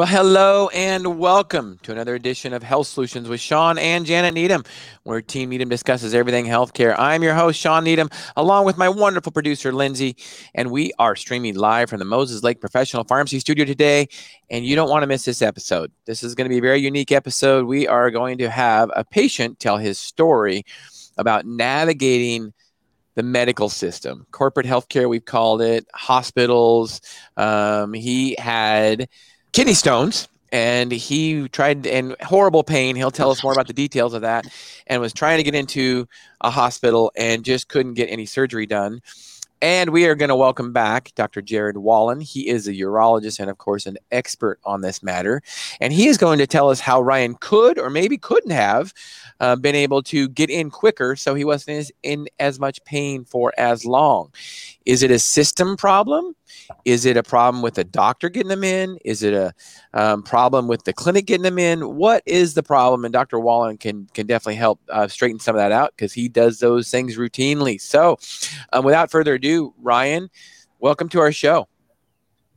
Well, hello and welcome to another edition of Health Solutions with Sean and Janet Needham, where Team Needham discusses everything healthcare. I'm your host, Sean Needham, along with my wonderful producer, Lindsay, and we are streaming live from the Moses Lake Professional Pharmacy Studio today. And you don't want to miss this episode. This is going to be a very unique episode. We are going to have a patient tell his story about navigating the medical system, corporate healthcare, we've called it, hospitals. Um, he had kidney stones and he tried in horrible pain he'll tell us more about the details of that and was trying to get into a hospital and just couldn't get any surgery done and we are going to welcome back Dr. Jared Wallen. He is a urologist and, of course, an expert on this matter. And he is going to tell us how Ryan could or maybe couldn't have uh, been able to get in quicker so he wasn't in as much pain for as long. Is it a system problem? Is it a problem with the doctor getting them in? Is it a um, problem with the clinic getting them in? What is the problem? And Dr. Wallen can can definitely help uh, straighten some of that out because he does those things routinely. So, um, without further ado, Ryan, welcome to our show.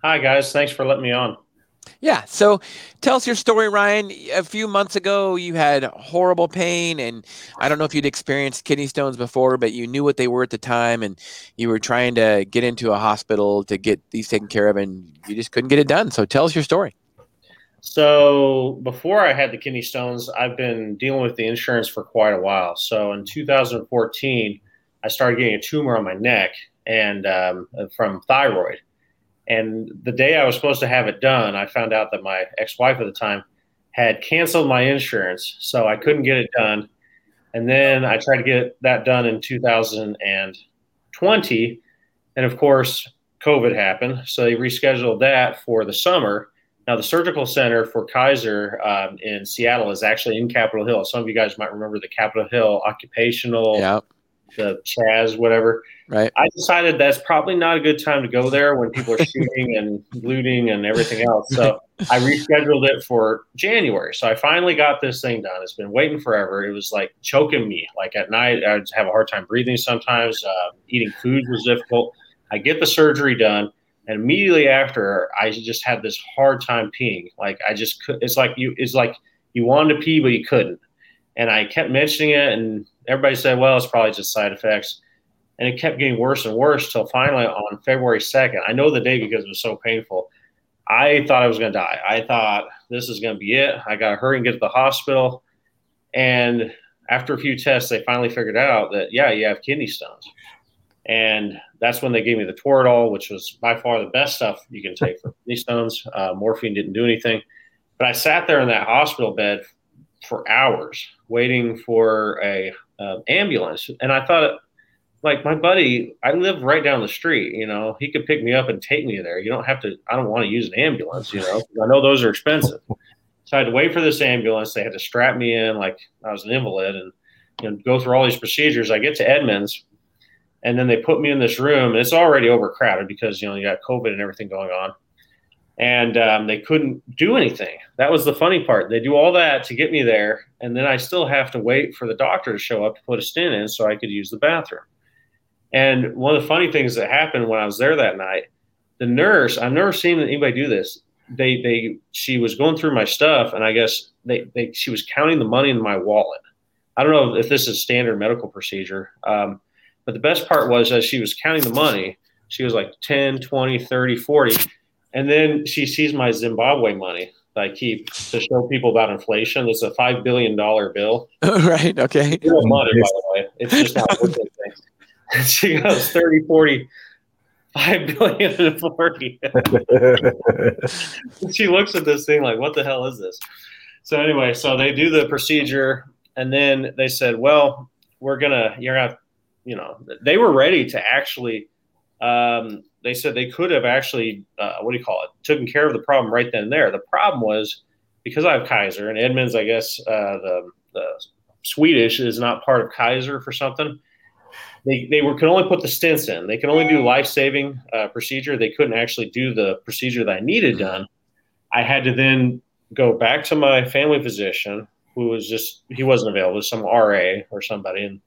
Hi guys, thanks for letting me on. Yeah. So tell us your story, Ryan. A few months ago, you had horrible pain, and I don't know if you'd experienced kidney stones before, but you knew what they were at the time, and you were trying to get into a hospital to get these taken care of, and you just couldn't get it done. So tell us your story. So before I had the kidney stones, I've been dealing with the insurance for quite a while. So in 2014, I started getting a tumor on my neck and um, from thyroid and the day I was supposed to have it done, I found out that my ex wife at the time had canceled my insurance. So I couldn't get it done. And then I tried to get that done in 2020. And of course, COVID happened. So they rescheduled that for the summer. Now, the surgical center for Kaiser um, in Seattle is actually in Capitol Hill. Some of you guys might remember the Capitol Hill Occupational yep the Chaz, whatever. Right. I decided that's probably not a good time to go there when people are shooting and looting and everything else. So I rescheduled it for January. So I finally got this thing done. It's been waiting forever. It was like choking me. Like at night, I'd have a hard time breathing sometimes. Uh, eating food was difficult. I get the surgery done. And immediately after, I just had this hard time peeing. Like I just could. It's like you. It's like you wanted to pee, but you couldn't. And I kept mentioning it, and everybody said, well, it's probably just side effects. And it kept getting worse and worse till finally on February 2nd, I know the day because it was so painful. I thought I was going to die. I thought this is going to be it. I got to hurry and get to the hospital. And after a few tests, they finally figured out that, yeah, you have kidney stones. And that's when they gave me the Toradol, which was by far the best stuff you can take for kidney stones. Uh, morphine didn't do anything. But I sat there in that hospital bed for hours waiting for a uh, ambulance. And I thought, like my buddy, I live right down the street. You know, he could pick me up and take me there. You don't have to. I don't want to use an ambulance. You know, I know those are expensive. So I had to wait for this ambulance. They had to strap me in like I was an invalid and you know, go through all these procedures. I get to Edmonds, and then they put me in this room. And it's already overcrowded because you know you got COVID and everything going on and um, they couldn't do anything. That was the funny part. They do all that to get me there, and then I still have to wait for the doctor to show up to put a stent in so I could use the bathroom. And one of the funny things that happened when I was there that night, the nurse, I've never seen anybody do this. They, they, she was going through my stuff, and I guess they, they, she was counting the money in my wallet. I don't know if this is standard medical procedure, um, but the best part was as she was counting the money, she was like 10, 20, 30, 40 and then she sees my Zimbabwe money that I keep to show people about inflation. It's a five billion dollar bill. right. Okay. It's money, by the way. It's just not worth anything. And she goes 30, 40, 5 billion and 40. she looks at this thing like, what the hell is this? So anyway, so they do the procedure and then they said, well, we're gonna, you're gonna, you know, they were ready to actually um, they said they could have actually, uh, what do you call it, taken care of the problem right then and there. The problem was because I have Kaiser and Edmonds, I guess uh, the, the Swedish is not part of Kaiser for something. They, they were could only put the stents in. They could only do life saving uh, procedure. They couldn't actually do the procedure that I needed done. I had to then go back to my family physician, who was just he wasn't available, some RA or somebody, and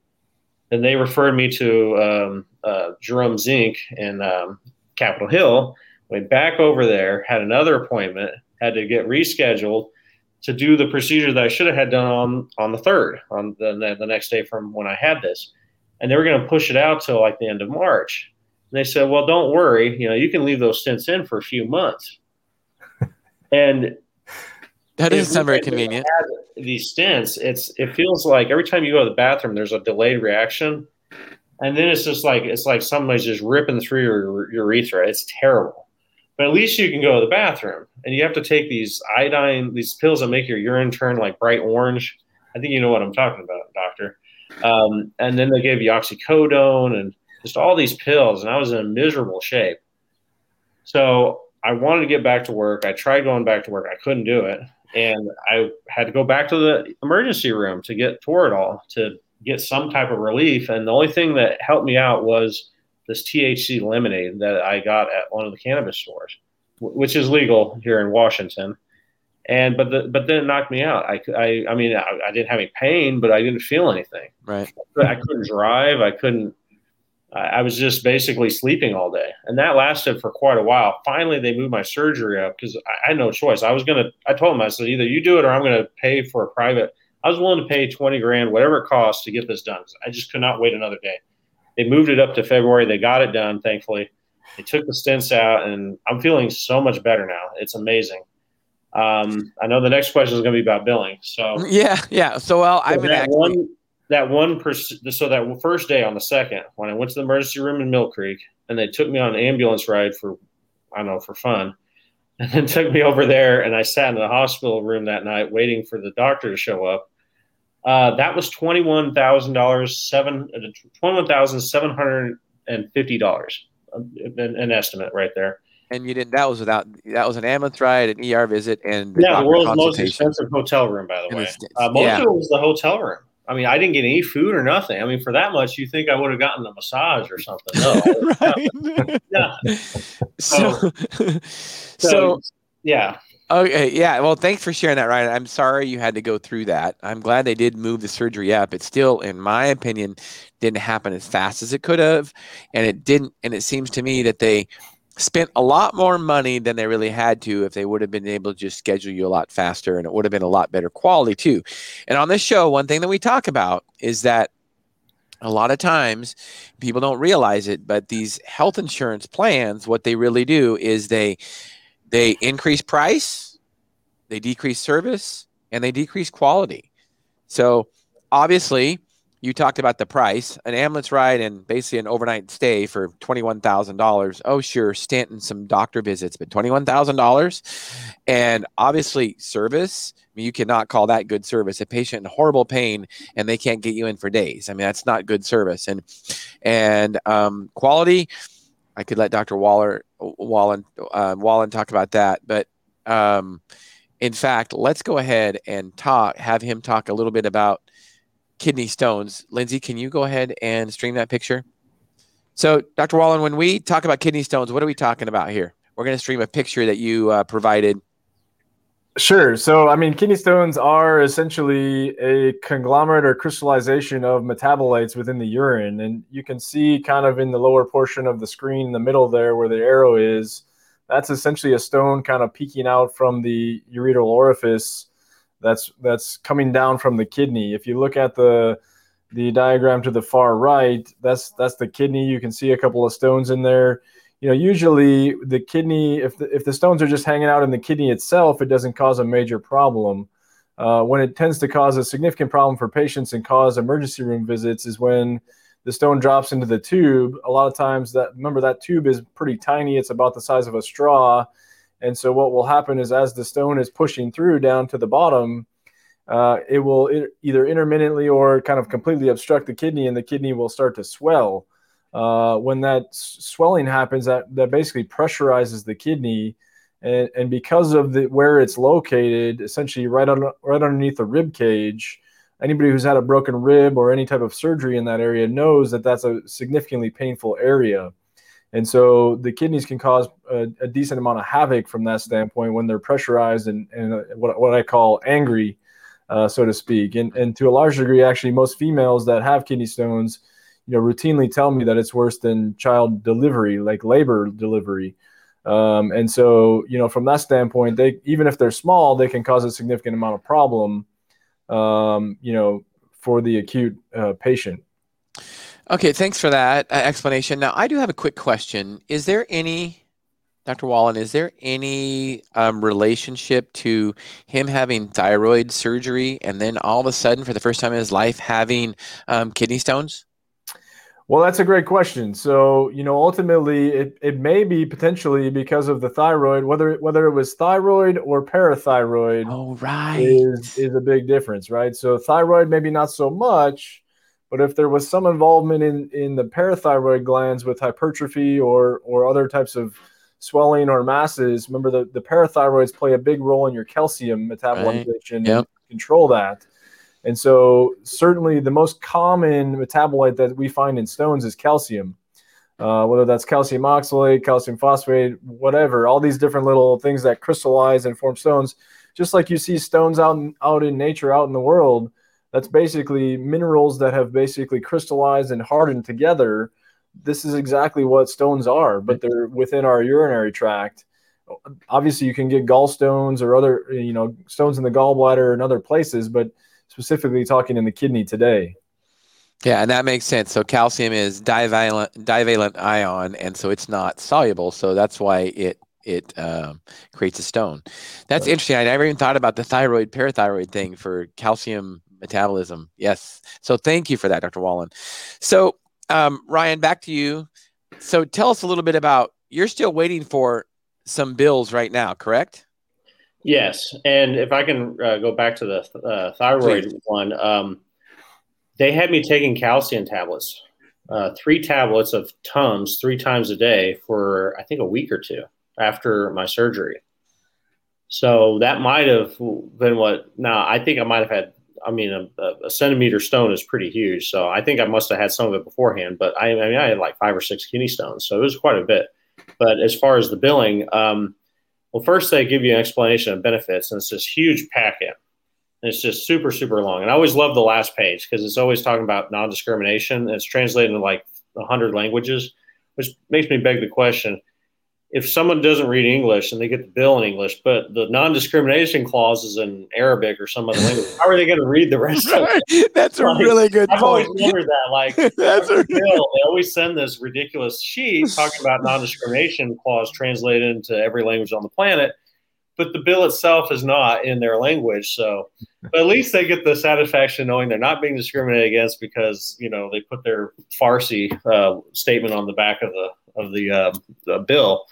and they referred me to um, uh, Jerome Zink in um, Capitol Hill. Went back over there, had another appointment, had to get rescheduled to do the procedure that I should have had done on on the third, on the the next day from when I had this, and they were going to push it out till like the end of March. And they said, "Well, don't worry, you know, you can leave those stents in for a few months." and that doesn't sound very convenient. These stents, it's it feels like every time you go to the bathroom, there's a delayed reaction, and then it's just like it's like somebody's just ripping through your urethra. It's terrible, but at least you can go to the bathroom, and you have to take these iodine, these pills that make your urine turn like bright orange. I think you know what I'm talking about, doctor. Um, and then they gave you oxycodone and just all these pills, and I was in a miserable shape. So I wanted to get back to work. I tried going back to work. I couldn't do it and I had to go back to the emergency room to get Toradol to get some type of relief. And the only thing that helped me out was this THC lemonade that I got at one of the cannabis stores, which is legal here in Washington. And but the, but then it knocked me out. I, I, I mean I, I didn't have any pain, but I didn't feel anything. Right. I couldn't drive. I couldn't I was just basically sleeping all day. And that lasted for quite a while. Finally, they moved my surgery up because I had no choice. I was going to, I told them, I said, either you do it or I'm going to pay for a private. I was willing to pay 20 grand, whatever it costs to get this done. I just could not wait another day. They moved it up to February. They got it done, thankfully. They took the stents out, and I'm feeling so much better now. It's amazing. Um, I know the next question is going to be about billing. So yeah, yeah. So well, I'm going to actually. One, that one person, so that first day on the second, when I went to the emergency room in Mill Creek, and they took me on an ambulance ride for, I don't know, for fun, and then took me over there, and I sat in the hospital room that night waiting for the doctor to show up. Uh, that was twenty one thousand dollars, seven twenty one thousand seven hundred and fifty dollars, an, an estimate right there. And you didn't. That was without. That was an ambulance ride, an ER visit, and yeah, the world's most expensive hotel room, by the way. Uh, most yeah. of it was the hotel room. I mean, I didn't get any food or nothing. I mean, for that much, you think I would have gotten a massage or something? No, right? yeah. So, oh. so, so, yeah. Okay, yeah. Well, thanks for sharing that, Ryan. I'm sorry you had to go through that. I'm glad they did move the surgery up. It still, in my opinion, didn't happen as fast as it could have, and it didn't. And it seems to me that they spent a lot more money than they really had to if they would have been able to just schedule you a lot faster and it would have been a lot better quality too. And on this show, one thing that we talk about is that a lot of times people don't realize it, but these health insurance plans, what they really do is they they increase price, they decrease service, and they decrease quality. So obviously you talked about the price. An ambulance ride and basically an overnight stay for $21000 oh sure stanton some doctor visits but $21000 and obviously service I mean, you cannot call that good service. A patient in horrible pain and they can't get you in for days. I mean that's not good service. And and um, quality i could let dr waller wallen uh, wallen talk about that but um, in fact let's go ahead and talk have him talk a little bit about kidney stones. Lindsay, can you go ahead and stream that picture? So, Dr. Wallen, when we talk about kidney stones, what are we talking about here? We're going to stream a picture that you uh, provided. Sure. So, I mean, kidney stones are essentially a conglomerate or crystallization of metabolites within the urine. And you can see kind of in the lower portion of the screen in the middle there where the arrow is, that's essentially a stone kind of peeking out from the ureteral orifice that's that's coming down from the kidney. If you look at the the diagram to the far right, that's that's the kidney. You can see a couple of stones in there. You know, usually the kidney, if the, if the stones are just hanging out in the kidney itself, it doesn't cause a major problem. Uh, when it tends to cause a significant problem for patients and cause emergency room visits is when the stone drops into the tube. A lot of times, that remember that tube is pretty tiny; it's about the size of a straw and so what will happen is as the stone is pushing through down to the bottom, uh, it will either intermittently or kind of completely obstruct the kidney, and the kidney will start to swell. Uh, when that swelling happens, that, that basically pressurizes the kidney, and, and because of the where it's located, essentially right on right underneath the rib cage, anybody who's had a broken rib or any type of surgery in that area knows that that's a significantly painful area. And so the kidneys can cause a, a, decent amount of havoc from that standpoint when they're pressurized and, and uh, what, what I call angry, uh, so to speak. And, and to a large degree, actually, most females that have kidney stones, you know, routinely tell me that it's worse than child delivery, like labor delivery. Um, and so, you know, from that standpoint, they even if they're small, they can cause a significant amount of problem, um, you know, for the acute uh, patient. Okay, thanks for that uh, explanation. Now, I do have a quick question. Is there any, Dr. Wallen, is there any um, relationship to him having thyroid surgery and then all of a sudden, for the first time in his life, having um, kidney stones? Well, that's a great question. So, you know, ultimately, it, it may be potentially because of the thyroid, whether whether it was thyroid or parathyroid. Oh, right. Is, is a big difference, right? So, thyroid, maybe not so much, but if there was some involvement in, in the parathyroid glands with hypertrophy or, or other types of swelling or masses, remember the, the parathyroids play a big role in your calcium metabolization right. yep. and control that. And so, certainly, the most common metabolite that we find in stones is calcium, uh, whether that's calcium oxalate, calcium phosphate, whatever. All these different little things that crystallize and form stones, just like you see stones out in, out in nature, out in the world. That's basically minerals that have basically crystallized and hardened together. This is exactly what stones are, but they're within our urinary tract. Obviously, you can get gallstones or other, you know, stones in the gallbladder and other places, but specifically talking in the kidney today. Yeah, and that makes sense. So calcium is divalent divalent ion, and so it's not soluble. So that's why it it um, creates a stone. That's right. interesting. I never even thought about the thyroid parathyroid thing for calcium metabolism. Yes. So thank you for that, Dr. Wallen. So um, Ryan, back to you. So tell us a little bit about. You're still waiting for some bills right now, correct? Yes, and if I can uh, go back to the uh, thyroid Please. one, um, they had me taking calcium tablets, uh, three tablets of Tums three times a day for I think a week or two after my surgery. So that might have been what. Now I think I might have had. I mean, a, a, centimeter stone is pretty huge, so I think I must have had some of it beforehand. But I, I mean, I had like five or six kidney stones, so it was quite a bit. But as far as the billing, um, well, first they give you an explanation of benefits, and it's this huge packet. And it's just super, super long. And I always love the last page because it's always talking about non discrimination. It's translated into like 100 languages, which makes me beg the question if someone doesn't read English and they get the bill in English, but the non-discrimination clause is in Arabic or some other language, how are they going to read the rest of it? That's like, a really good I've point. always wondered that. Like, That's a bill, they always send this ridiculous sheet talking about non-discrimination clause translated into every language on the planet, but the bill itself is not in their language. So, but at least they get the satisfaction knowing they're not being discriminated against because you know they put their Farsi uh, statement on the back of the of the, uh, the bill.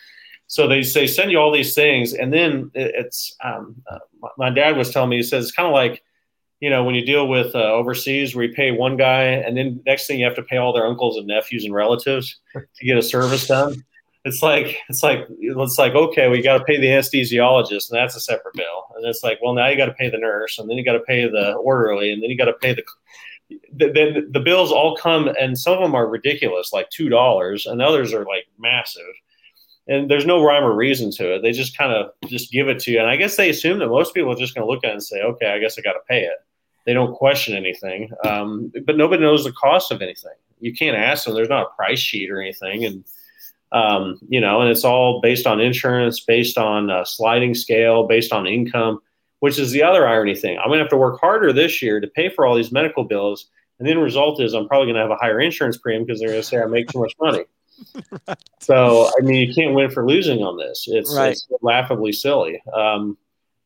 So they say send you all these things, and then it's um, uh, my dad was telling me he says it's kind of like you know when you deal with uh, overseas where you pay one guy, and then next thing you have to pay all their uncles and nephews and relatives to get a service done. It's like it's like it's like okay, we got to pay the anesthesiologist, and that's a separate bill. And it's like, well, now you got to pay the nurse, and then you got to pay the orderly, and then you got to pay the then the bills all come and some of them are ridiculous like two dollars and others are like massive. And there's no rhyme or reason to it. They just kind of just give it to you. And i guess they assume that most people are just going to look at it and say okay i guess i got to pay it. They don't question anything um, but nobody knows the cost of anything. You can't ask them. There's not a price sheet or anything and um, you know and it's all based on insurance based on a sliding scale based on income which is the other irony thing. I'm going to have to work harder this year to pay for all these medical bills. And then the result is I'm probably going to have a higher insurance premium because they're going to say I make too much money. right. So, I mean, you can't win for losing on this. It's, right. it's laughably silly. Um,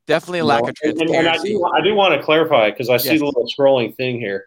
Definitely a lack know, of transparency. And, and I, do, I do want to clarify because I see yes. the little scrolling thing here.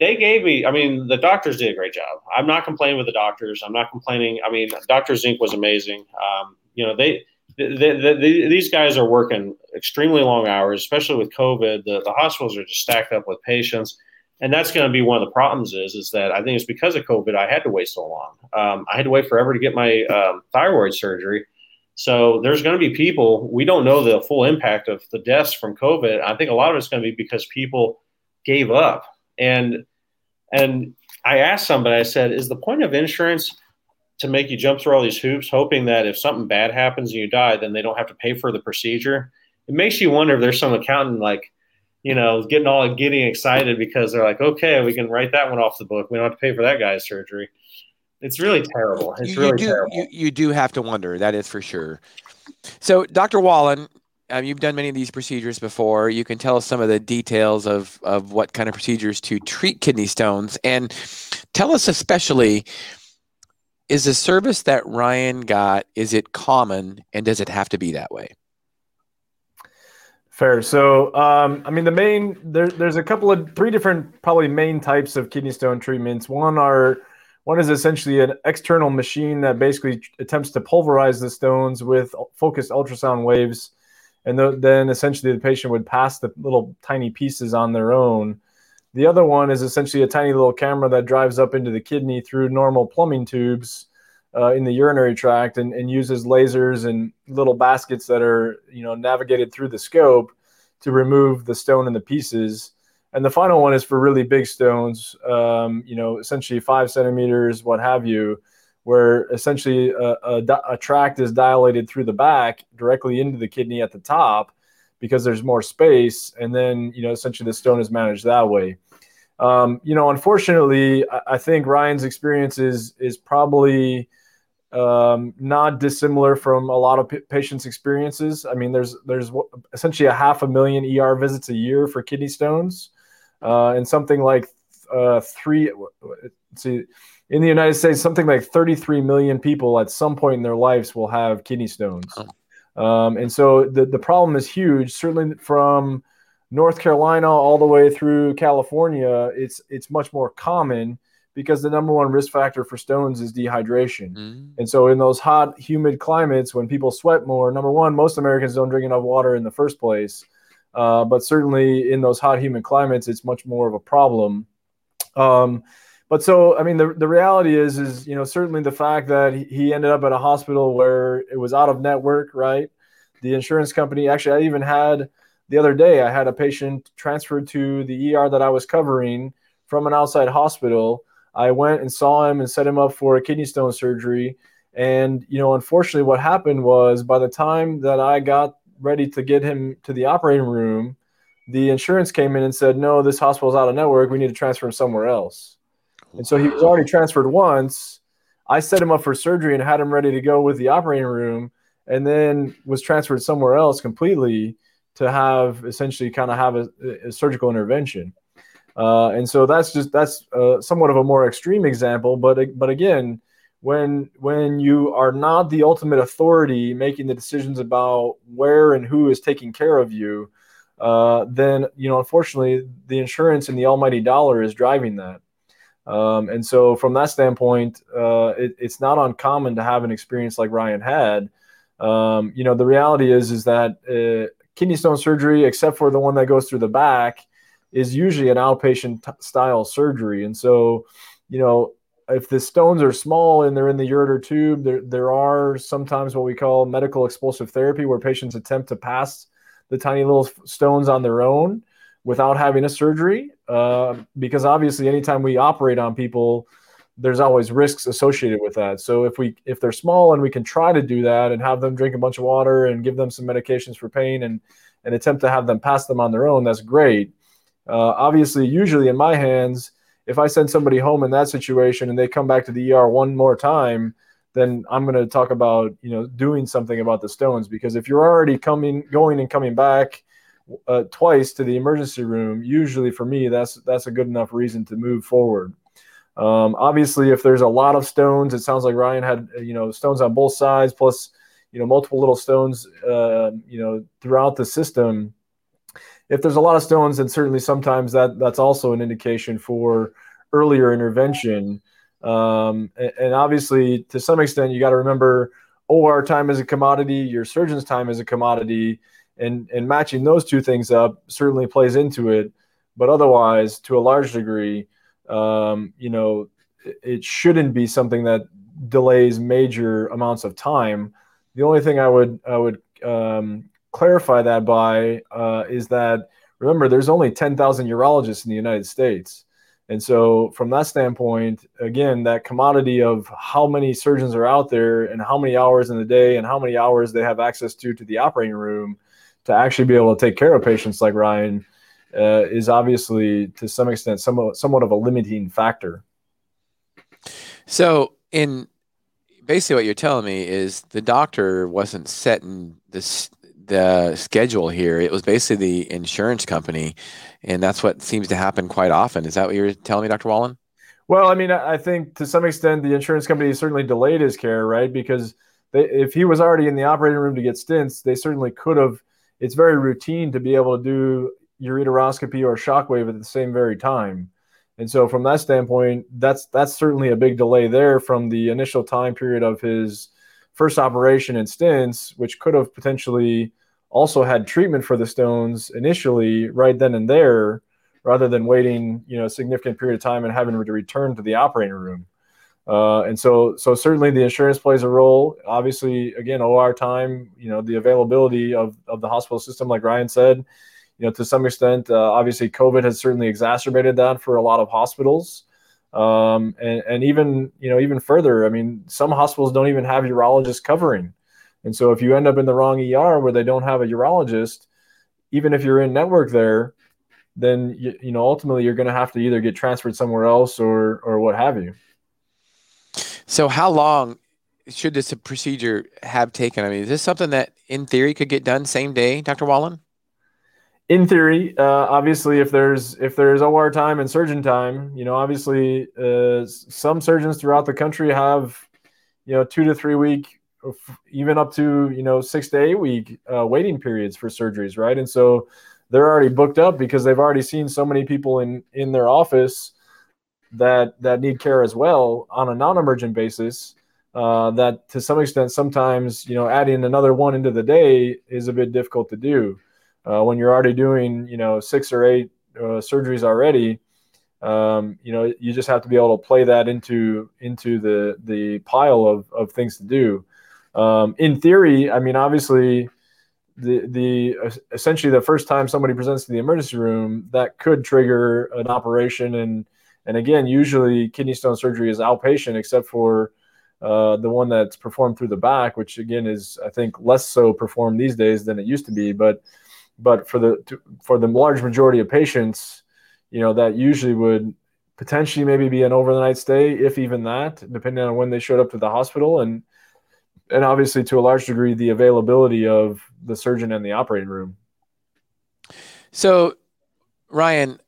They gave me, I mean, the doctors did a great job. I'm not complaining with the doctors. I'm not complaining. I mean, Dr. Zink was amazing. Um, you know, they, the, the, the, these guys are working extremely long hours, especially with COVID. The, the hospitals are just stacked up with patients, and that's going to be one of the problems. Is is that I think it's because of COVID I had to wait so long. Um, I had to wait forever to get my um, thyroid surgery. So there's going to be people we don't know the full impact of the deaths from COVID. I think a lot of it's going to be because people gave up and and I asked somebody. I said, "Is the point of insurance?" to make you jump through all these hoops, hoping that if something bad happens and you die, then they don't have to pay for the procedure. It makes you wonder if there's some accountant like, you know, getting all getting excited because they're like, okay, we can write that one off the book. We don't have to pay for that guy's surgery. it's really terrible. It's you, really you do, terrible. You, you do have to wonder. That is for sure. So, Dr. Wallen, um, you've done many of these procedures before. You can tell us some of the details of, of what kind of procedures to treat kidney stones. And tell us especially, is the service that Ryan got, is it common and does it have to be that way? Fair. So, um, I mean, the main there, there's a couple of three different probably main types of kidney stone treatments. One are one is essentially an external machine that basically attempts to pulverize the stones with focused ultrasound waves. And the, then essentially the patient would pass the little tiny pieces on their own. The other one is essentially a tiny little camera that drives up into the kidney through normal plumbing tubes uh, in the urinary tract and, and uses lasers and little baskets that are you know navigated through the scope to remove the stone and the pieces and the final one is for really big stones, um, you know, essentially five centimeters, what have you, where essentially a, a, a, tract is dilated through the back directly into the kidney at the top because there's more space. And then, you know, essentially the stone is managed that way. Um, you know, unfortunately, I, I, think Ryan's experience is, is probably um, not dissimilar from a lot of p- patients' experiences. I mean, there's there's essentially a half a million ER visits a year for kidney stones uh, and something like uh, three. See, in the United States, something like 33 million people at some point in their lives will have kidney stones. Um, and so the, the problem is huge, certainly from North Carolina all the way through California. It's, it's much more common because the number one risk factor for stones is dehydration. Mm. And so in those hot, humid climates, when people sweat more, number one, most Americans don't drink enough water in the first place. Uh, but certainly in those hot, humid climates, it's much more of a problem. Um, but so, I mean, the, the reality is, is, you know, certainly the fact that he ended up at a hospital where it was out of network, right? The insurance company, actually, I even had the other day, I had a patient transferred to the ER that I was covering from an outside hospital. I went and saw him and set him up for a kidney stone surgery. And, you know, unfortunately, what happened was by the time that I got ready to get him to the operating room, the insurance came in and said, "No, this hospital's out of network. We need to transfer him somewhere else." And so he was already transferred once. I set him up for surgery and had him ready to go with the operating room, and then was transferred somewhere else completely to have essentially kind of have a, a surgical intervention. Uh, and so that's just that's uh, somewhat of a more extreme example, but but again, when when you are not the ultimate authority making the decisions about where and who is taking care of you uh, then you know unfortunately the insurance and the almighty dollar is driving that um, and so from that standpoint uh, it, it's not uncommon to have an experience like ryan had. Um, you know the reality is is that uh, kidney stone surgery except for the one that goes through the back is usually an outpatient t- style surgery. And so you know if the stones are small and they're in the ureter tube, there, there are sometimes what we call medical expulsive therapy where patients attempt to pass the tiny little stones on their own without having a surgery. Uh, because obviously, anytime we operate on people, there's always risks associated with that. So if we if they're small and we can try to do that and have them drink a bunch of water and give them some medications for pain and and attempt to have them pass them on their own, that's great. Uh, obviously, usually in my hands if I send somebody home in that situation and they come back to the ER one more time, then I'm going to talk about you know doing something about the stones because if you're already coming, going and coming back uh, twice to the emergency room, usually for me that's that's a good enough reason to move forward. Um, obviously, if there's a lot of stones, it sounds like Ryan had you know stones on both sides plus you know multiple little stones uh, you know throughout the system if there's a lot of stones, then certainly sometimes that that's also an indication for earlier intervention. Um, and, and, obviously, to some extent, you got to remember OR time is a commodity, your surgeon's time is a commodity, and and matching those two things up certainly plays into it. But otherwise, to a large degree, um, you know, it, it shouldn't be something that delays major amounts of time. The only thing I would I would um, clarify that by uh, is that remember there's only 10,000 urologists in the United States. And so from that standpoint, again, that commodity of how many surgeons are out there and how many hours in the day and how many hours they have access to to the operating room to actually be able to take care of patients like Ryan uh, is obviously to some extent somewhat, somewhat of a limiting factor. So in basically what you're telling me is the doctor wasn't setting this the schedule here. It was basically the insurance company, and that's what seems to happen quite often. Is that what you're telling me, Dr. Wallen? Well, I mean, I think to some extent the insurance company certainly delayed his care, right? Because they, if he was already in the operating room to get stents, they certainly could have. It's very routine to be able to do ureteroscopy or shockwave at the same very time. And so from that standpoint, that's that's certainly a big delay there from the initial time period of his first operation and stents, which could have potentially also had treatment for the stones initially right then and there, rather than waiting, you know, a significant period of time and having to return to the operating room. Uh, and so, so certainly the insurance plays a role. Obviously, again, OR time, you know, the availability of, of the hospital system, like Ryan said, you know, to some extent, uh, obviously, COVID has certainly exacerbated that for a lot of hospitals. Um, and, and even, you know, even further, I mean, some hospitals don't even have urologists covering. And so if you end up in the wrong ER where they don't have a urologist, even if you're in network there, then you, you know ultimately you're going to have to either get transferred somewhere else or or what have you. So how long should this procedure have taken? I mean, is this something that in theory could get done same day, Dr. Wallen? in theory, uh, obviously, if there's if there's OR time and surgeon time, you know, obviously, uh, some surgeons throughout the country have, you know, two to three week, even up to you know six to eight week uh, waiting periods for surgeries, right? And so they're already booked up because they've already seen so many people in in their office that that need care as well on a non-emergent basis. Uh, that to some extent, sometimes you know, adding another one into the day is a bit difficult to do uh, when you're already doing you know six or eight uh, surgeries already um, you know you just have to be able to play that into into the the pile of, of things to do um, in theory i mean obviously the the essentially the first time somebody presents to the emergency room that could trigger an operation and and again usually kidney stone surgery is outpatient except for uh, the one that's performed through the back which again is i think less so performed these days than it used to be but but for the to, for the large majority of patients, you know, that usually would potentially maybe be an overnight stay, if even that, depending on when they showed up to the hospital, and and obviously to a large degree the availability of the surgeon and the operating room. So, Ryan,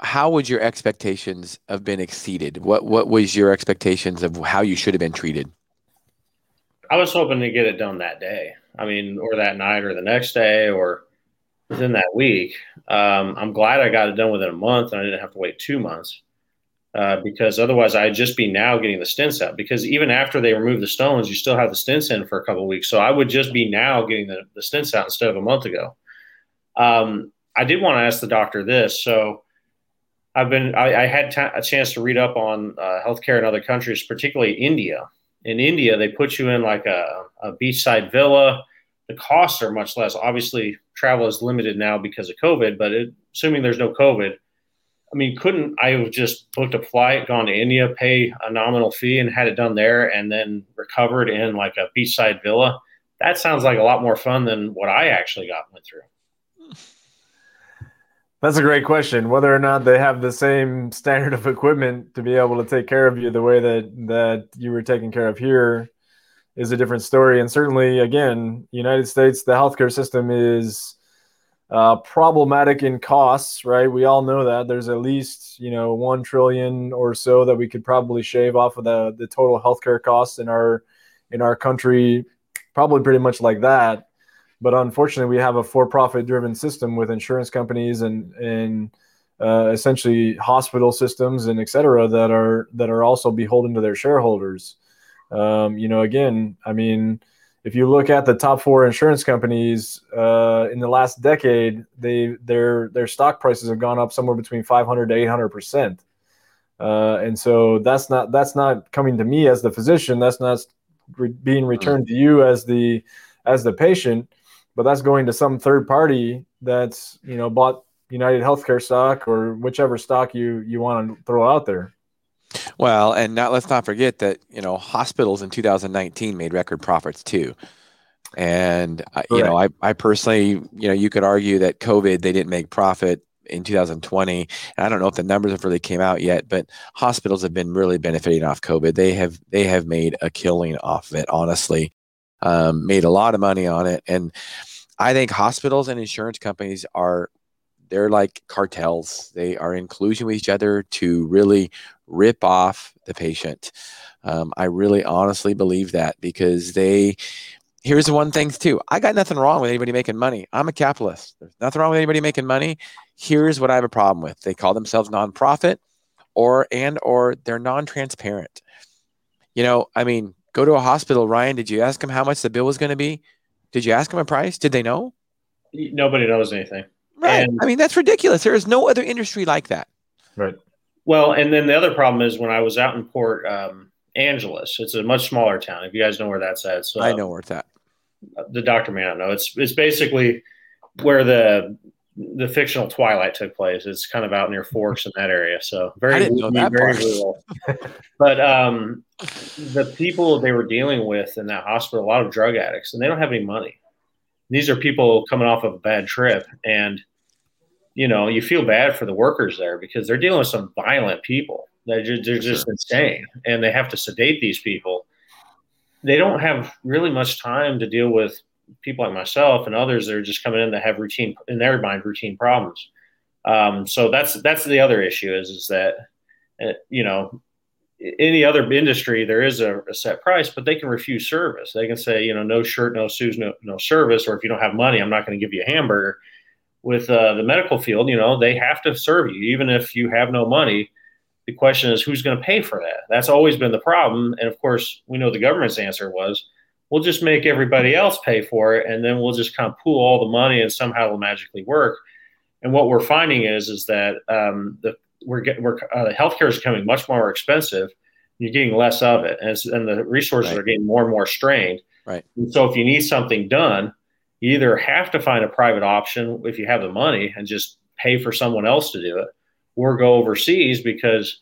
how would your expectations have been exceeded? What what was your expectations of how you should have been treated? I was hoping to get it done that day. I mean, or that night, or the next day, or within that week. Um, I'm glad I got it done within a month and I didn't have to wait two months uh, because otherwise I'd just be now getting the stents out. Because even after they remove the stones, you still have the stents in for a couple weeks. So I would just be now getting the, the stents out instead of a month ago. Um, I did want to ask the doctor this. So I've been I, I had a chance to read up on uh, healthcare in other countries, particularly India. In India, they put you in like a, a beachside villa the costs are much less. Obviously, travel is limited now because of COVID, but it, assuming there's no COVID, I mean, couldn't I have just booked a flight, gone to India, pay a nominal fee, and had it done there, and then recovered in like a beachside villa? That sounds like a lot more fun than what I actually got went through. That's a great question. Whether or not they have the same standard of equipment to be able to take care of you the way that that you were taken care of here is a different story. And certainly, again, United States, the healthcare system is uh, problematic in costs, right? We all know that there's at least you know one trillion or so that we could probably shave off of the the total healthcare costs in our in our country, probably pretty much like that. But unfortunately, we have a for-profit driven system with insurance companies and and uh, essentially hospital systems and et cetera that are that are also beholden to their shareholders. Um, you know, again, I mean, if you look at the top four insurance companies uh, in the last decade, they their their stock prices have gone up somewhere between 500 to 800 percent. Uh, and so that's not that's not coming to me as the physician. That's not re- being returned to you as the as the patient, but that's going to some third party that's you know bought United Healthcare stock or whichever stock you you want to throw out there. Well, and not let's not forget that you know hospitals in 2019 made record profits too. And I, you know, I, I personally, you know, you could argue that COVID they didn't make profit in 2020. And I don't know if the numbers have really came out yet, but hospitals have been really benefiting off COVID. They have they have made a killing off of it, honestly. Um, made a lot of money on it. And I think hospitals and insurance companies are they're like cartels. They are in collusion with each other to really rip off the patient. Um, I really honestly believe that because they here's the one thing too. I got nothing wrong with anybody making money. I'm a capitalist. There's nothing wrong with anybody making money. Here's what I have a problem with. They call themselves nonprofit or and or they're non-transparent. You know, I mean, go to a hospital, Ryan, did you ask them how much the bill was going to be? Did you ask them a price? Did they know? Nobody knows anything. Right. And, I mean, that's ridiculous. There is no other industry like that. Right. Well, and then the other problem is when I was out in Port um, Angeles, it's a much smaller town. If you guys know where that's at, so I know where it's at. The doctor may not know. It's it's basically where the the fictional Twilight took place. It's kind of out near Forks in that area. So very, I didn't know that very rural. but um, the people they were dealing with in that hospital, a lot of drug addicts, and they don't have any money. These are people coming off of a bad trip, and you know you feel bad for the workers there because they're dealing with some violent people. They're just, they're just sure. insane, and they have to sedate these people. They don't have really much time to deal with people like myself and others that are just coming in that have routine in their mind routine problems. Um, so that's that's the other issue is is that uh, you know any other industry there is a, a, set price, but they can refuse service. They can say you know no shirt, no shoes, no no service, or if you don't have money, I'm not going to give you a hamburger. With uh, the medical field, you know they have to serve you even if you have no money. The question is who's going to pay for that. That's always been the problem, and of course we know the government's answer was we'll just make everybody else pay for it and then we'll just kind of pool all the money and somehow it'll magically work. And what we're finding is is that um, the we're getting we're uh, healthcare is becoming much more expensive. You're getting less of it and, and the resources right. are getting more and more strained. Right. And so if you need something done you either have to find a private option if you have the money and just pay for someone else to do it or go overseas because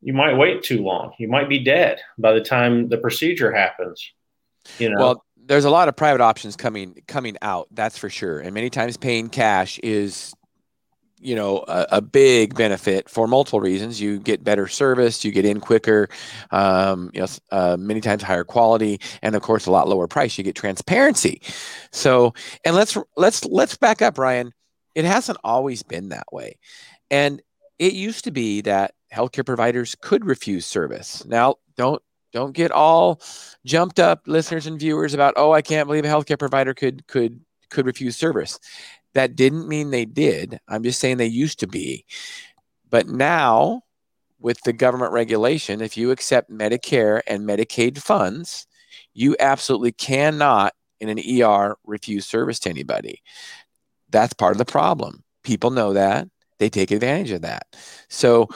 you might wait too long. You might be dead by the time the procedure happens you know? Well, there's a lot of private options coming coming out. That's for sure. And many times paying cash is you know a, a, big benefit for multiple reasons you get better service you get in quicker um, you know uh, many times higher quality and of course a lot lower price you get transparency so and let's let's let's back up ryan it hasn't always been that way and it used to be that healthcare providers could refuse service now don't don't get all jumped up, listeners and viewers, about oh, I can't believe a healthcare provider could could could refuse service. That didn't mean they did. I'm just saying they used to be. But now, with the government regulation, if you accept Medicare and Medicaid funds, you absolutely cannot in an ER refuse service to anybody. That's part of the problem. People know that. They take advantage of that. So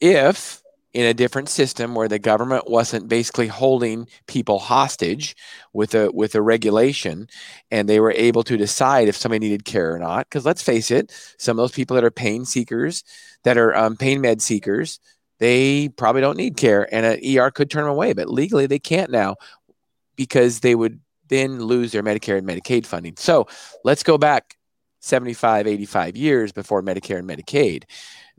if in a different system where the government wasn't basically holding people hostage with a with a regulation and they were able to decide if somebody needed care or not. Because let's face it some of those people that are pain seekers that are um, pain med seekers they probably don't need care and an er could turn them away but legally they can't now because they would then lose their medicare and medicaid funding. So let's go back 75 85 years before medicare and medicaid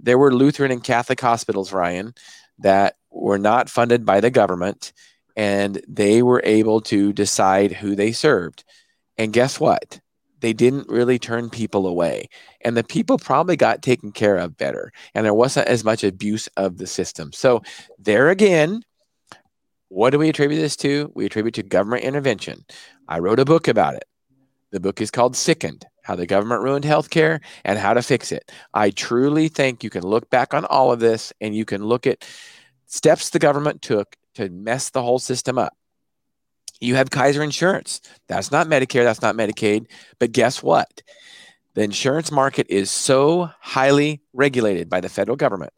there were Lutheran and Catholic hospitals, Ryan, that were not funded by the government, and they were able to decide who they served. And guess what? They didn't really turn people away. And the people probably got taken care of better. And there wasn't as much abuse of the system. So, there again, what do we attribute this to? We attribute to government intervention. I wrote a book about it. The book is called Sickened how the government ruined healthcare and how to fix it. I truly think you can look back on all of this and you can look at steps the government took to mess the whole system up. You have Kaiser Insurance. That's not Medicare, that's not Medicaid. But guess what? The insurance market is so highly regulated by the federal government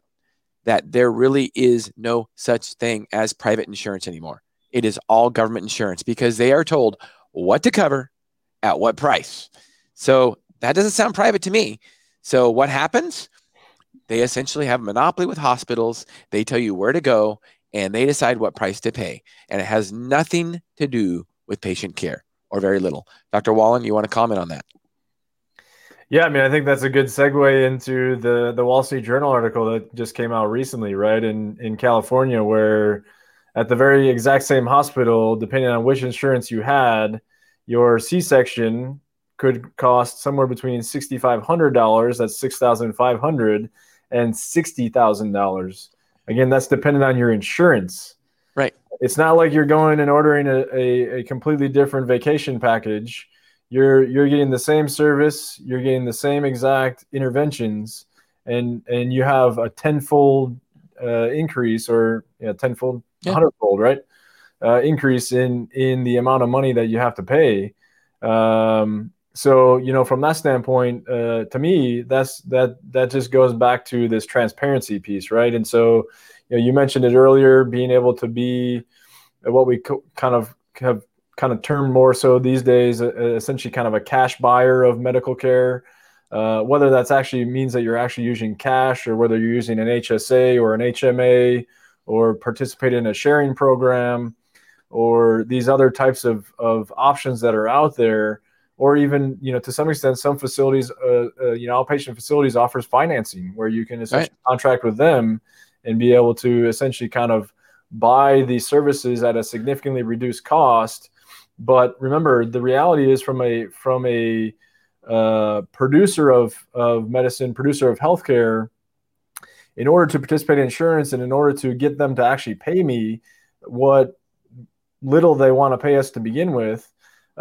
that there really is no such thing as private insurance anymore. It is all government insurance because they are told what to cover at what price. So that doesn't sound private to me. So what happens? They essentially have a monopoly with hospitals. They tell you where to go and they decide what price to pay. And it has nothing to do with patient care or very little. Dr. Wallen, you want to comment on that? Yeah, I mean, I think that's a good segue into the the Wall Street Journal article that just came out recently, right? In in California, where at the very exact same hospital, depending on which insurance you had, your C-section could cost somewhere between sixty five hundred dollars, that's six thousand five hundred, and sixty thousand dollars. Again, that's dependent on your insurance. Right. It's not like you're going and ordering a, a, a completely different vacation package you're you're getting the same service, you're getting the same exact interventions, and and you have a tenfold uh, increase or yeah, tenfold, yeah. hundredfold, right? Uh, increase in in the amount of money that you have to pay. Um, so you know, from that standpoint, uh, to me, that's that that just goes back to this transparency piece, right? And so, you know, you mentioned it earlier, being able to be what we co- kind of have kind of termed more so these days, uh, essentially kind of a cash buyer of medical care. Uh, whether that's actually means that you're actually using cash or whether you're using an HSA or an HMA or participate in a sharing program or these other types of, of options that are out there or even you know to some extent some facilities uh, uh, you know outpatient facilities offers financing where you can essentially right. contract with them and be able to essentially kind of buy these services at a significantly reduced cost but remember, the reality is from a from a uh, producer of of medicine, producer of healthcare, in order to participate in insurance and in order to get them to actually pay me what little they want to pay us to begin with,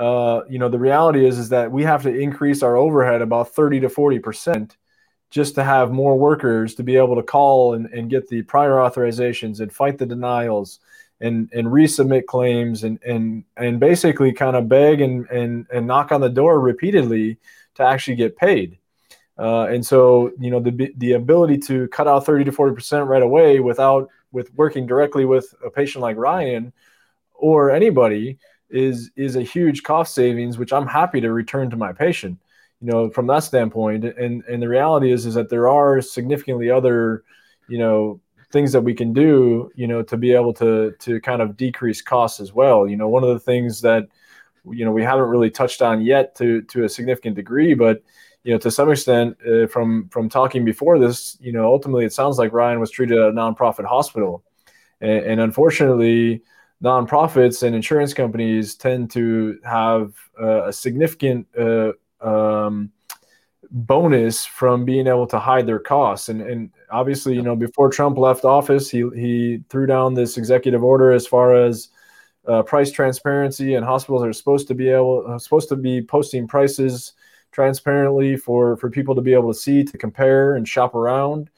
uh, you know, the reality is is that we have to increase our overhead about 30 to 40 percent just to have more workers to be able to call and, and get the prior authorizations and fight the denials and and resubmit claims and and and basically kind of beg and and and knock on the door repeatedly to actually get paid. Uh, and so you know the the ability to cut out 30 to 40 percent right away without with working directly with a patient like Ryan or anybody is is a huge cost savings, which I'm happy to return to my patient. You know, from that standpoint, and and the reality is is that there are significantly other, you know, things that we can do, you know, to be able to to kind of decrease costs as well. You know, one of the things that you know we haven't really touched on yet to to a significant degree, but you know, to some extent, uh, from from talking before this, you know, ultimately it sounds like Ryan was treated at a nonprofit hospital, and, and unfortunately, nonprofits and insurance companies tend to have uh, a significant uh, um, bonus from being able to hide their costs. And, and obviously, you know, before Trump left office, he, he threw down this executive order as far as uh, price transparency, and hospitals are supposed to be able uh, supposed to be posting prices transparently for for people to be able to see, to compare and shop around.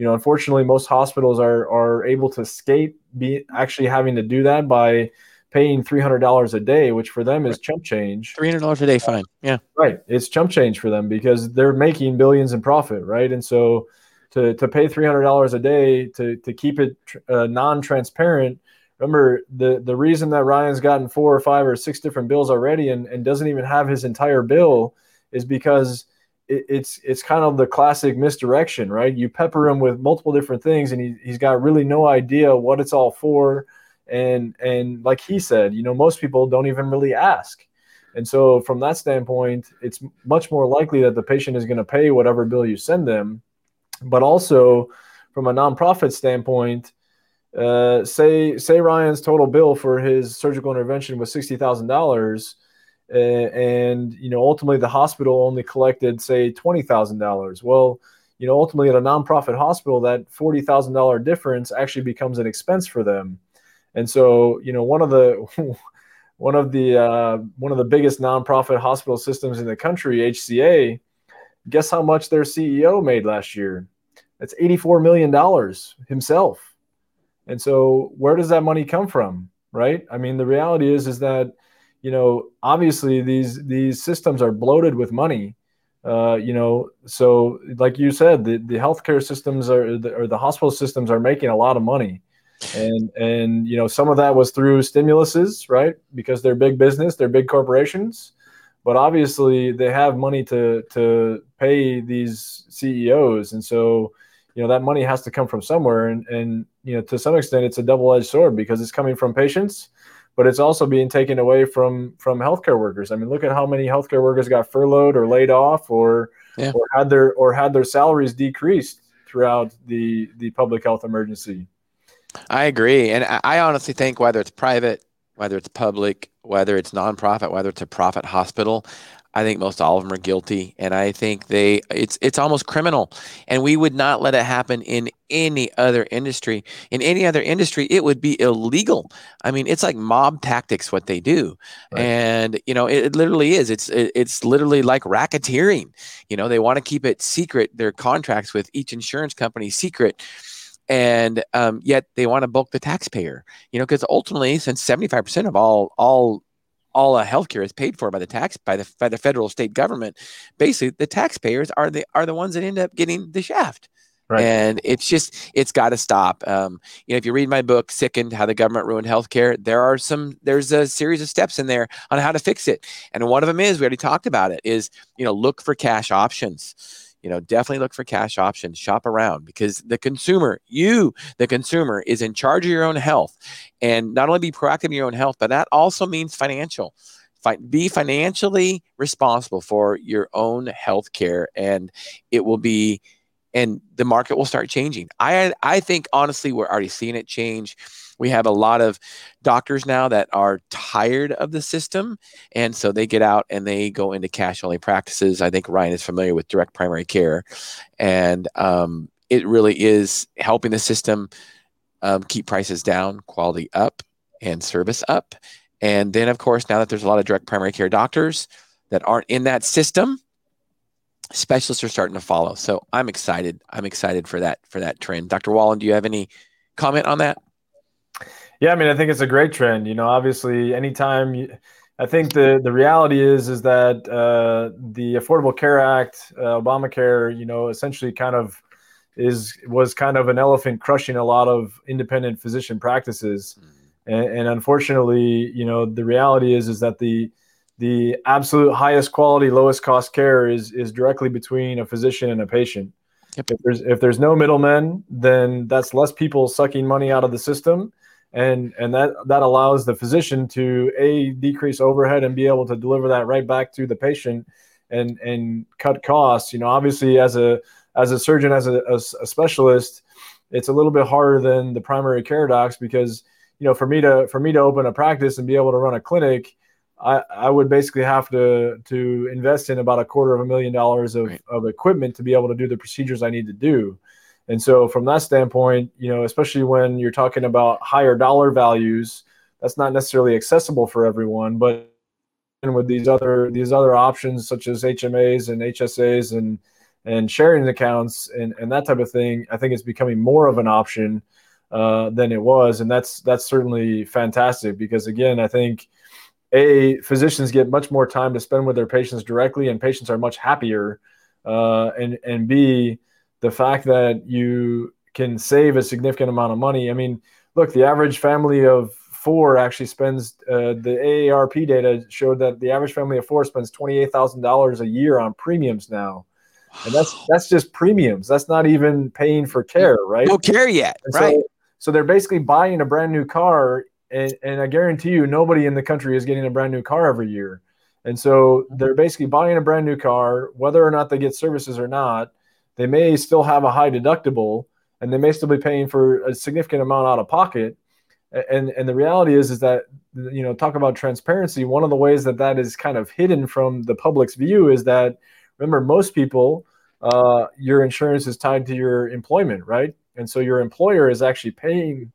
You know, unfortunately, most hospitals are are able to escape be actually having to do that by paying three hundred dollars a day, which for them is chump change. Three hundred dollars a day, fine. Yeah, right. It's chump change for them because they're making billions in profit, right? And so to to pay three hundred dollars a day to to keep it uh, non-transparent. Remember the the reason that Ryan's gotten four or five or six different bills already and, and doesn't even have his entire bill is because it, it's it's kind of the classic misdirection, right? You pepper him with multiple different things and he, he's got really no idea what it's all for. And and like he said you know most people don't even really ask. And so from that standpoint it's much more likely that the patient is going to pay whatever bill you send them. But also from a nonprofit standpoint uh, say say ryan's total bill for his surgical intervention was $60000 uh, and you know ultimately the hospital only collected say $20000 well you know ultimately at a nonprofit hospital that $40000 difference actually becomes an expense for them and so, you know, one of the one of the uh, one of the biggest nonprofit hospital systems in the country, HCA, guess how much their CEO made last year? That's eighty-four million dollars himself. And so, where does that money come from? Right? I mean, the reality is is that you know obviously these these systems are bloated with money. Uh, you know, so like you said, the, the healthcare systems are the, or the hospital systems are making a lot of money. And and you know some of that was through stimuluses right? Because they're big business they're big corporations. But obviously they have money to to pay these ceos and so you know that money has to come from somewhere. And and you know to some extent it's a double-edged sword because it's coming from patients but it's also being taken away from from healthcare workers. I mean, look at how many healthcare workers got furloughed or laid off or yeah. or had their or had their salaries decreased throughout the the public health emergency. I agree, and I honestly think whether it's private, whether it's public, whether it's nonprofit, whether it's a profit hospital, I think most all of them are guilty, and I think they it's it's almost criminal, and we would not let it happen in any other industry. In any other industry, it would be illegal. I mean, it's like mob tactics what they do, right. and you know it, it, literally is. It's it, it's literally like racketeering. You know, they want to keep it secret. Their contracts with each insurance company secret and um, yet they want to bulk the taxpayer. You know, because ultimately, since seventy five percent of all all all uh, healthcare is paid for by the tax by the by the federal state government. Basically, the taxpayers are the are the ones that end up getting the shaft. Right. And it's just it's got to stop. Um, you know, if you read my book "Sickened: How the Government Ruined Healthcare," there are some there's a series of steps in there on how to fix it. And one of them is we already talked about it is you know look for cash options you know definitely look for cash options shop around because the consumer you the consumer is in charge of your own health and not only be proactive in your own health but that also means financial. Be financially responsible for your own health care and it will be and the market will start changing i i think honestly we're already seeing it change we have a lot of doctors now that are tired of the system. And so they get out and they go into cash only practices. I think Ryan is familiar with direct primary care. And um, it really is helping the system um, keep prices down, quality up, and service up. And then, of course, now that there's a lot of direct primary care doctors that aren't in that system, specialists are starting to follow. So I'm excited. I'm excited for that for that trend. Dr. Wallen, do you have any comment on that? Yeah, I mean, I think it's a great trend. You know, obviously, anytime you, I think the the reality is is that uh, the Affordable Care Act, uh, Obamacare, you know, essentially kind of is was kind of an elephant crushing a lot of independent physician practices, mm-hmm. and, and unfortunately, you know, the reality is is that the the absolute highest quality, lowest cost care is is directly between a physician and a patient. Yep. If there's if there's no middlemen, then that's less people sucking money out of the system and and that that allows the physician to a decrease overhead and be able to deliver that right back to the patient and and cut costs you know obviously as a as a surgeon as a, as a specialist it's a little bit harder than the primary care docs because you know for me to for me to open a practice and be able to run a clinic I, I would basically have to to invest in about a quarter of a million dollars of, right. of equipment to be able to do the procedures I need to do. And so, from that standpoint, you know, especially when you're talking about higher dollar values, that's not necessarily accessible for everyone. But and with these other these other options such as HMAs and HSAs and and sharing accounts and, and that type of thing, I think it's becoming more of an option uh, than it was, and that's that's certainly fantastic because again, I think a physicians get much more time to spend with their patients directly, and patients are much happier, uh, and and b the fact that you can save a significant amount of money. I mean, look, the average family of four actually spends uh, the AARP data showed that the average family of four spends twenty eight thousand dollars a year on premiums now, and that's that's just premiums. That's not even paying for care, right? No care yet, and right? So, so they're basically buying a brand new car, and, and I guarantee you, nobody in the country is getting a brand new car every year. And so they're basically buying a brand new car, whether or not they get services or not they may still have a high deductible and they may still be paying for a significant amount out of pocket. And and the reality is is that you know talk about transparency. One of the ways that that is kind of hidden from the public's view is that remember most people uh, your insurance is tied to your employment right? And so your employer is actually paying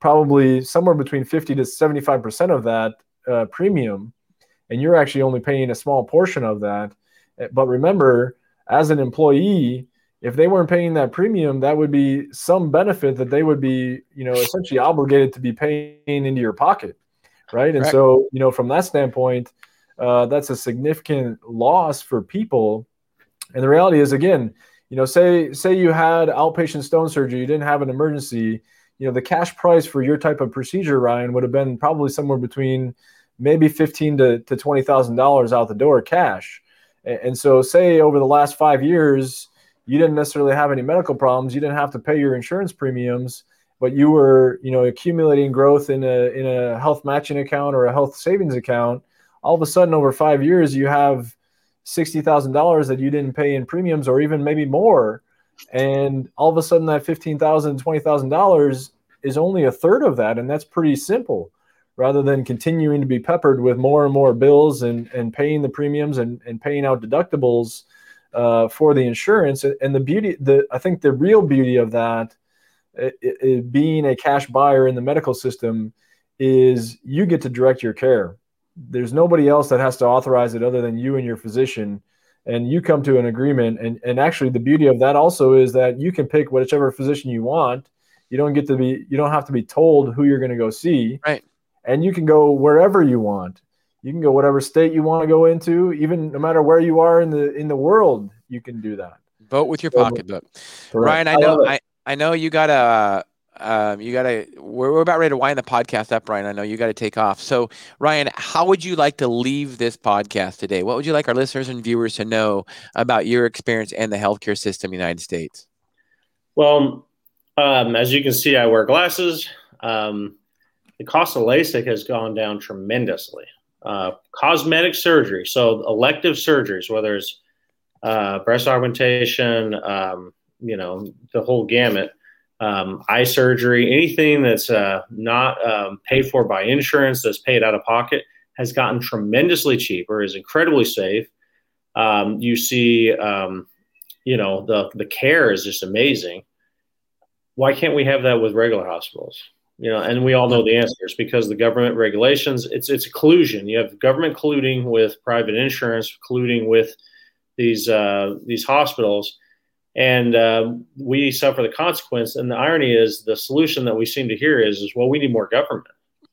probably somewhere between 50 to 75 percent of that uh, premium and you're actually only paying a small portion of that but remember as an employee, if they weren't paying that premium, that would be some benefit that they would be, you know, essentially obligated to be paying into your pocket, right? And so, you know, from that standpoint, uh, that's a significant loss for people. And the reality is, again, you know, say say you had outpatient stone surgery, you didn't have an emergency, you know, the cash price for your type of procedure, Ryan, would have been probably somewhere between maybe fifteen to, to twenty thousand dollars out the door cash. And so, say over the last five years, you didn't necessarily have any medical problems, you didn't have to pay your insurance premiums, but you were you know accumulating growth in a in a health matching account or a health savings account all of a sudden over five years you have $60000 that you didn't pay in premiums or even maybe more and all of a sudden that $15000 $20000 is only a third of that and that's pretty simple. Rather than continuing to be peppered with more and more bills and, and paying the premiums and, and paying out deductibles uh, for the insurance and the beauty the i think the real beauty of that it, it, being a cash buyer in the medical system is you get to direct your care. There's nobody else that has to authorize it other than you and your physician and you come to an agreement. And, and actually the beauty of that also is that you can pick whichever physician you want. You don't get to be you don't have to be told who you're going to go see. Right. And you can go wherever you want. You can go whatever state you want to go into. Even no matter where you are in the in the world you can do that. Vote with your pocketbook. ryan i know I, I know you got a um, you got to, we're, we're about ready to wind the podcast up, Ryan. I know you got to take off. So, Ryan, how would you like to leave this podcast today? What would you like our listeners and viewers to know about your experience and the healthcare system in the United States? Well, um, as you can see, I wear glasses. Um, the cost of LASIK has gone down tremendously. Uh, cosmetic surgery, so elective surgeries, whether it's uh, breast augmentation, um, you know, the whole gamut um, eye surgery, anything that's uh, not um, paid for by insurance, that's paid out of pocket, has gotten tremendously cheaper, is incredibly safe. Um, you see, um, you know, the the care is just amazing. Why can't we have that with regular hospitals? You know, and we all know the answers because the government regulations. It's it's collusion. You have government colluding with private insurance, colluding with these uh, these hospitals and uh, we suffer the consequence. And the irony is, the solution that we seem to hear is, is well, we need more government.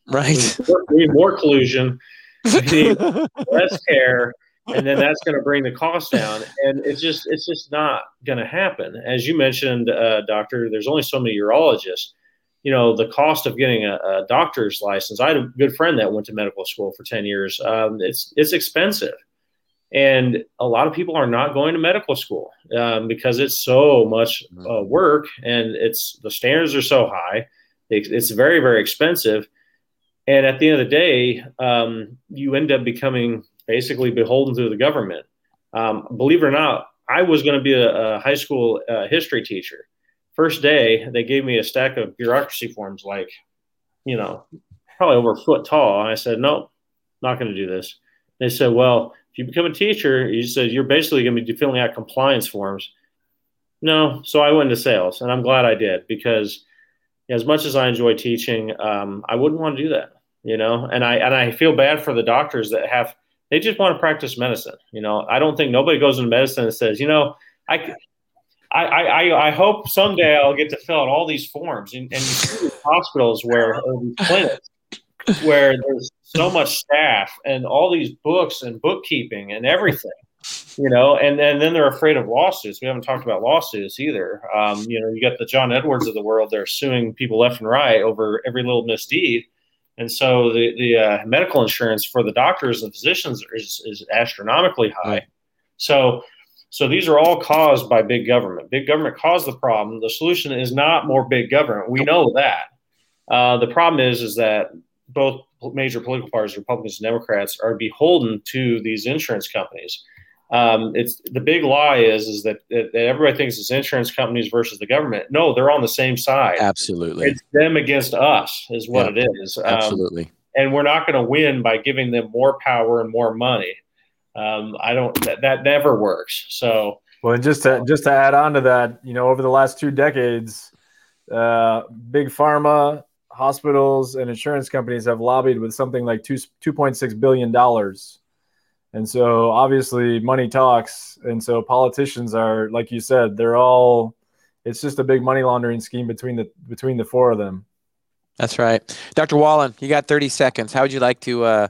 Right. We need more, we need more collusion. We need less care, and then that's going to bring the cost down. And it's just, it's just not going to happen. As you mentioned, uh, doctor, there's only so many urologists. You know, the cost of getting a, a, doctor's license. I had a good friend that went to medical school for ten years. Um, it's it's expensive and a lot of people are not going to medical school um, because it's so much mm-hmm. uh, work and it's the standards are so high. It's very very expensive. And at the end of the day um, you end up becoming basically beholden to the government. Um, believe it or not i was going to be a, a, high school uh, history teacher. First day they gave me a stack of bureaucracy forms like you know probably over a foot tall. And i said no not going to do this. They said well you become a teacher, you said you're basically going to be filling out compliance forms. No, so I went into sales, and I'm glad I did because as much as I enjoy teaching, um, I wouldn't want to do that, you know. And I and I feel bad for the doctors that have they just want to practice medicine. You know, I don't think nobody goes into medicine and says, you know, I. I, I, I hope someday I'll get to fill out all these forms and, and you see hospitals where or these clinics where there's so much staff and all these books and bookkeeping and everything you know and, and then they're afraid of lawsuits. We haven't talked about lawsuits either. Um, you know you got the john edwards of the world they're suing people left and right over every little misdeed. And so the, the uh, medical insurance for the doctors and physicians is, is astronomically high. Right. so so these are all caused by big government. Big government caused the problem. The solution is not more big government. We know that. Uh, the problem is is that both major political parties, Republicans and Democrats, are beholden to these insurance companies. Um, it's the big lie is is that, that, that, everybody thinks it's insurance companies versus the government. No, they're on the same side. Absolutely, it's them against us is what it is. Um, Absolutely, and we're not going to win by giving them more power and more money. Um, I don't. That, that never works. So, well, and just to just to add on to that, you know, over the last two decades, uh, big pharma hospitals and insurance companies have lobbied with something like two two point six billion dollars, and so obviously money talks, and so politicians are like you said, they're all. It's just a big money laundering scheme between the between the four of them. That's right, Dr. Wallen. You got thirty seconds. How would you like to uh,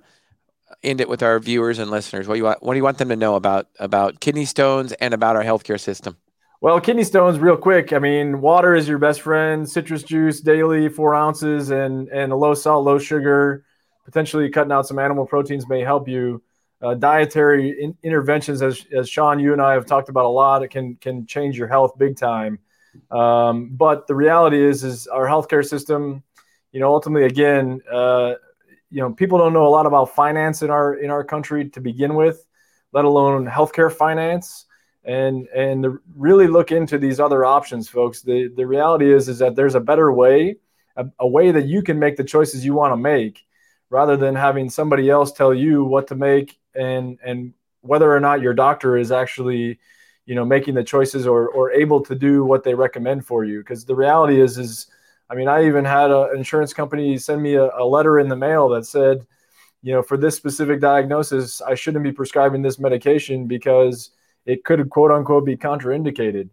end it with our viewers and listeners? What do you want? What do you want them to know about about kidney stones and about our healthcare system? Well, kidney stones, real quick. I mean, water is your best friend. Citrus juice daily, four ounces, and and a low salt, low sugar. Potentially cutting out some animal proteins may help you. Uh, dietary in- interventions, as as Sean, you and I have talked about a lot, it can can change your health big time. Um, but the reality is, is our healthcare system, you know, ultimately, again, uh, you know, people don't know a lot about finance in our in our country to begin with, let alone healthcare finance. And and really look into these other options, folks. The the reality is is that there's a better way, a, a way that you can make the choices you want to make, rather than having somebody else tell you what to make and and whether or not your doctor is actually you know making the choices or or able to do what they recommend for you because the reality is is i mean i even had an insurance company send me a, a, letter in the mail that said you know for this specific diagnosis i shouldn't be prescribing this medication because it could quote unquote be contraindicated.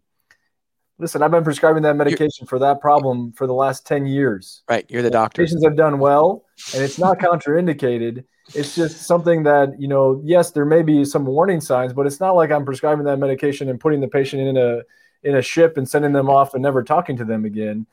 Listen i've been prescribing that medication you're, for that problem for the last 10 years. Right you're the doctor. Patients have done well and it's not contraindicated. It's just something that you know yes there may be some warning signs but it's not like i'm prescribing that medication and putting the patient in a in a ship and sending them off and never talking to them again.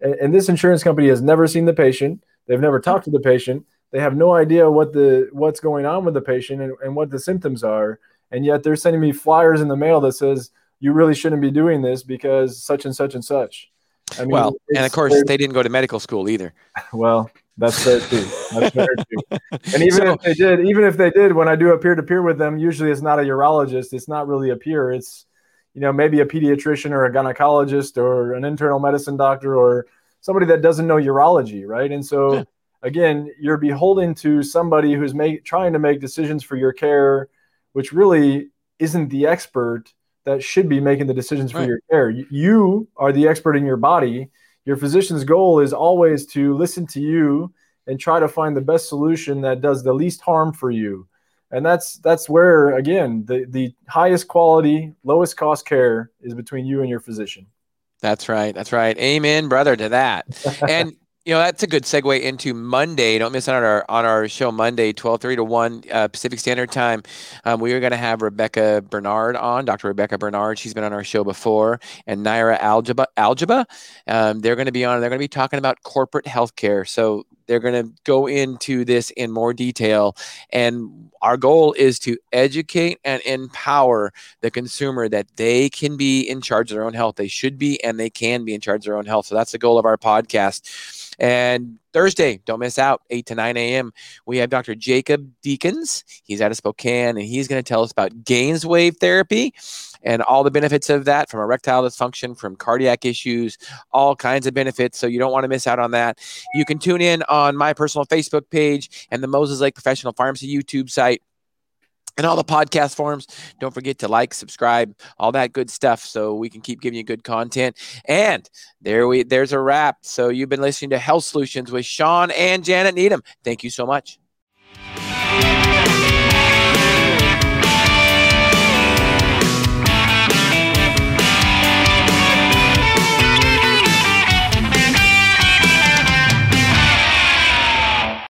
And, and this insurance company has never seen the patient. They've never talked to the patient. They have no idea what the what's going on with the patient and, and what the symptoms are and yet they're sending me flyers in the mail that says you really shouldn't be doing this because such and such and such I mean, well and of course they didn't go to medical school either well that's fair too. That's fair too. And even so, if they did, even if they did, when I do a peer to peer with them, usually it's not a urologist. It's not really a peer. It's you know maybe a pediatrician or a gynecologist or an internal medicine doctor or somebody that doesn't know urology, right? And so yeah. again, you're beholden to somebody who's make, trying to make decisions for your care, which really isn't the expert that should be making the decisions for right. your care. You are the expert in your body. Your physician's goal is always to listen to you and try to find the best solution that does the least harm for you. And that's that's where again the the highest quality lowest cost care is between you and your physician. That's right. That's right. Amen brother to that. And you know that's a good segue into Monday. Don't miss out on our on our show Monday, twelve thirty to one uh, Pacific Standard Time. Um, we are going to have Rebekah Bernard on, Dr. Rebekah Bernard. She's been on our show before, and Niran Al-Agba. Al-Agba. Um, they're going to be on. They're going to be talking about corporate healthcare. So they're going to go into this in more detail. And our goal is to educate and empower the consumer that they can be in charge of their own health. They should be and they can be in charge of their own health. So that's the goal of our podcast. And Thursday, don't miss out, 8 to 9 a.m. We have Dr. Jacob Deacons. He's out of Spokane and he's going to tell us about GAINSWave therapy and all the benefits of that from erectile dysfunction, from cardiac issues, all kinds of benefits. So you don't want to miss out on that. You can tune in on my personal Facebook page and the Moses Lake Professional Pharmacy YouTube site and all the podcast forums. Don't forget to like, subscribe, all that good stuff so we can keep giving you good content. And there we there's a wrap. So you've been listening to Health Solutions with Sean and Janet Needham. Thank you so much.